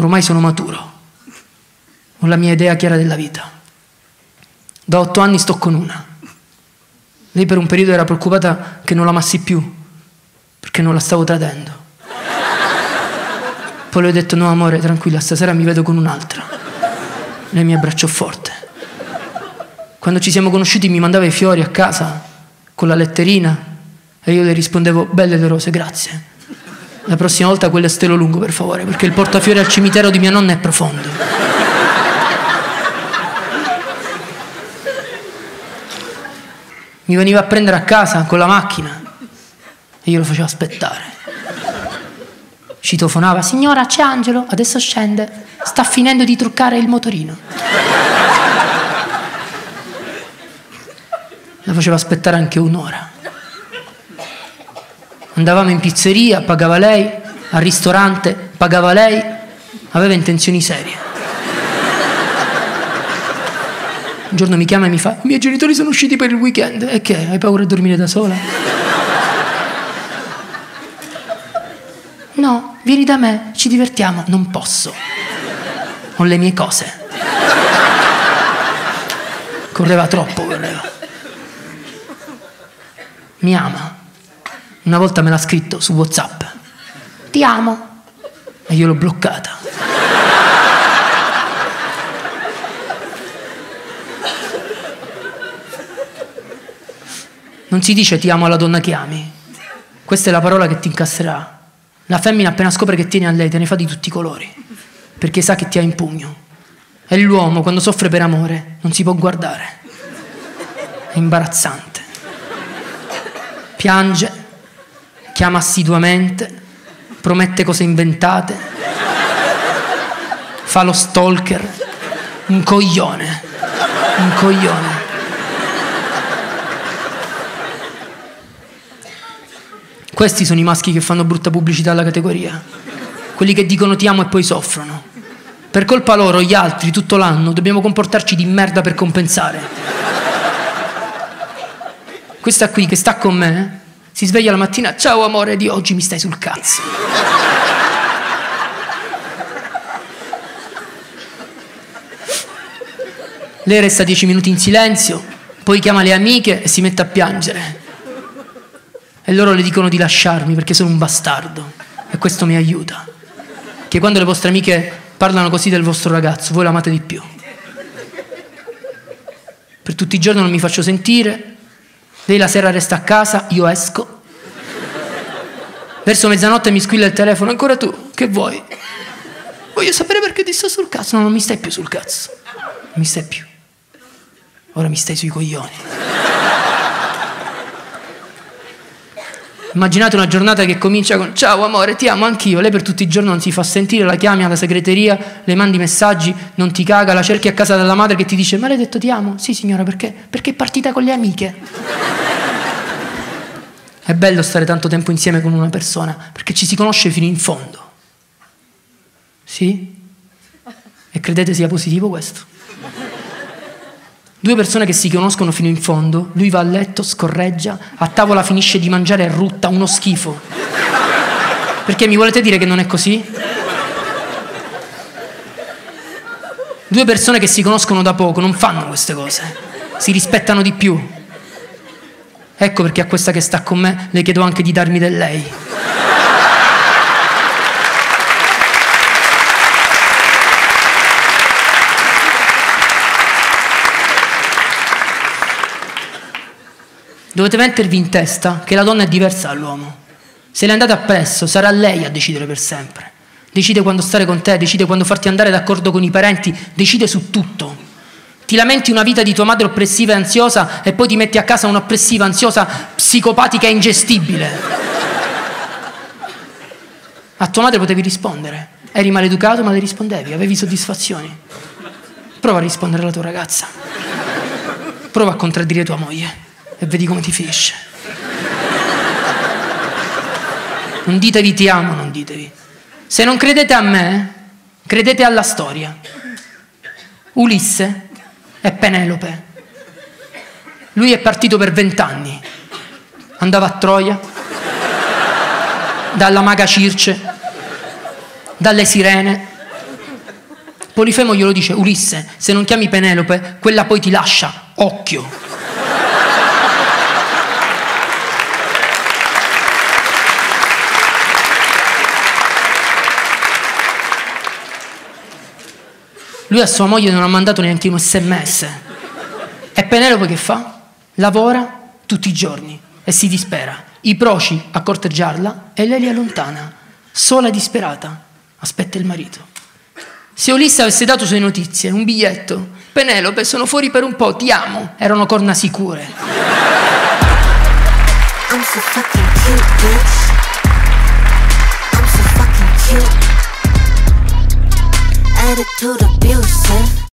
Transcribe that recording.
ormai sono maturo, ho la mia idea chiara della vita. Da otto anni sto con una. Lei per un periodo era preoccupata che non l'amassi più, perché non la stavo tradendo. Poi le ho detto no amore, tranquilla, stasera mi vedo con un'altra. Lei mi abbracciò forte. Quando ci siamo conosciuti mi mandava i fiori a casa con la letterina e io le rispondevo belle le rose, grazie. La prossima volta quelle a stelo lungo, per favore, perché il portafiori al cimitero di mia nonna è profondo. Mi veniva a prendere a casa con la macchina e io lo facevo aspettare. Citofonava, signora c'è Angelo, adesso scende, sta finendo di truccare il motorino. La faceva aspettare anche un'ora. Andavamo in pizzeria, pagava lei, al ristorante, pagava lei, aveva intenzioni serie. Un giorno mi chiama e mi fa, i miei genitori sono usciti per il weekend, e che? Hai paura di dormire da sola? No, vieni da me, ci divertiamo. Non posso. Ho le mie cose. Correva troppo, correva. Mi ama. Una volta me l'ha scritto su WhatsApp. Ti amo. E io l'ho bloccata. Non si dice ti amo alla donna che ami. Questa è la parola che ti incasserà. La femmina appena scopre che tieni a lei te ne fa di tutti i colori, perché sa che ti ha in pugno. E l'uomo quando soffre per amore non si può guardare. È imbarazzante. Piange, chiama assiduamente, promette cose inventate, fa lo stalker, un coglione, un coglione. Questi sono i maschi che fanno brutta pubblicità alla categoria, quelli che dicono ti amo e poi soffrono. Per colpa loro, gli altri, tutto l'anno, dobbiamo comportarci di merda per compensare. Questa qui che sta con me si sveglia la mattina, ciao amore di oggi mi stai sul cazzo. Lei resta dieci minuti in silenzio, poi chiama le amiche e si mette a piangere. E loro le dicono di lasciarmi perché sono un bastardo. E questo mi aiuta. Che quando le vostre amiche parlano così del vostro ragazzo, voi l'amate di più. Per tutti i giorni non mi faccio sentire, lei la sera resta a casa, io esco. Verso mezzanotte mi squilla il telefono, ancora tu, che vuoi? Voglio sapere perché ti sto sul cazzo. No, non mi stai più sul cazzo. Non mi stai più. Ora mi stai sui coglioni. Immaginate una giornata che comincia con ciao amore, ti amo anch'io, lei per tutti i giorni non si fa sentire, la chiami alla segreteria, le mandi messaggi, non ti caga, la cerchi a casa della madre che ti dice ma l'hai detto ti amo? Sì signora perché? Perché è partita con le amiche. È bello stare tanto tempo insieme con una persona perché ci si conosce fino in fondo. Sì? E credete sia positivo questo? Due persone che si conoscono fino in fondo, lui va a letto, scorreggia, a tavola finisce di mangiare e rutta, uno schifo. Perché mi volete dire che non è così? Due persone che si conoscono da poco non fanno queste cose, si rispettano di più. Ecco perché a questa che sta con me le chiedo anche di darmi del lei. Dovete mettervi in testa che la donna è diversa dall'uomo. Se le andate appresso, sarà lei a decidere per sempre. Decide quando stare con te, decide quando farti andare d'accordo con i parenti, decide su tutto. Ti lamenti una vita di tua madre oppressiva e ansiosa e poi ti metti a casa un'oppressiva, ansiosa, psicopatica e ingestibile. A tua madre potevi rispondere. Eri maleducato ma le rispondevi, avevi soddisfazioni. Prova a rispondere alla tua ragazza. Prova a contraddire tua moglie e vedi come ti finisce. Non ditevi ti amo, non ditevi. Se non credete a me, credete alla storia. Ulisse e Penelope. Lui è partito per vent'anni. Andava a Troia, dalla maga Circe, dalle sirene, Polifemo glielo dice, Ulisse, se non chiami Penelope, quella poi ti lascia. Occhio. Lui a sua moglie non ha mandato neanche un sms. E Penelope che fa? Lavora tutti i giorni e si dispera. I proci a corteggiarla e lei li allontana. Sola e disperata, aspetta il marito. Se Ulisse avesse dato sue notizie, un biglietto, Penelope, sono fuori per un po', ti amo, erano corna sicure. I'm so fucking cute, bitch. I'm so fucking cute. Attitude abusive.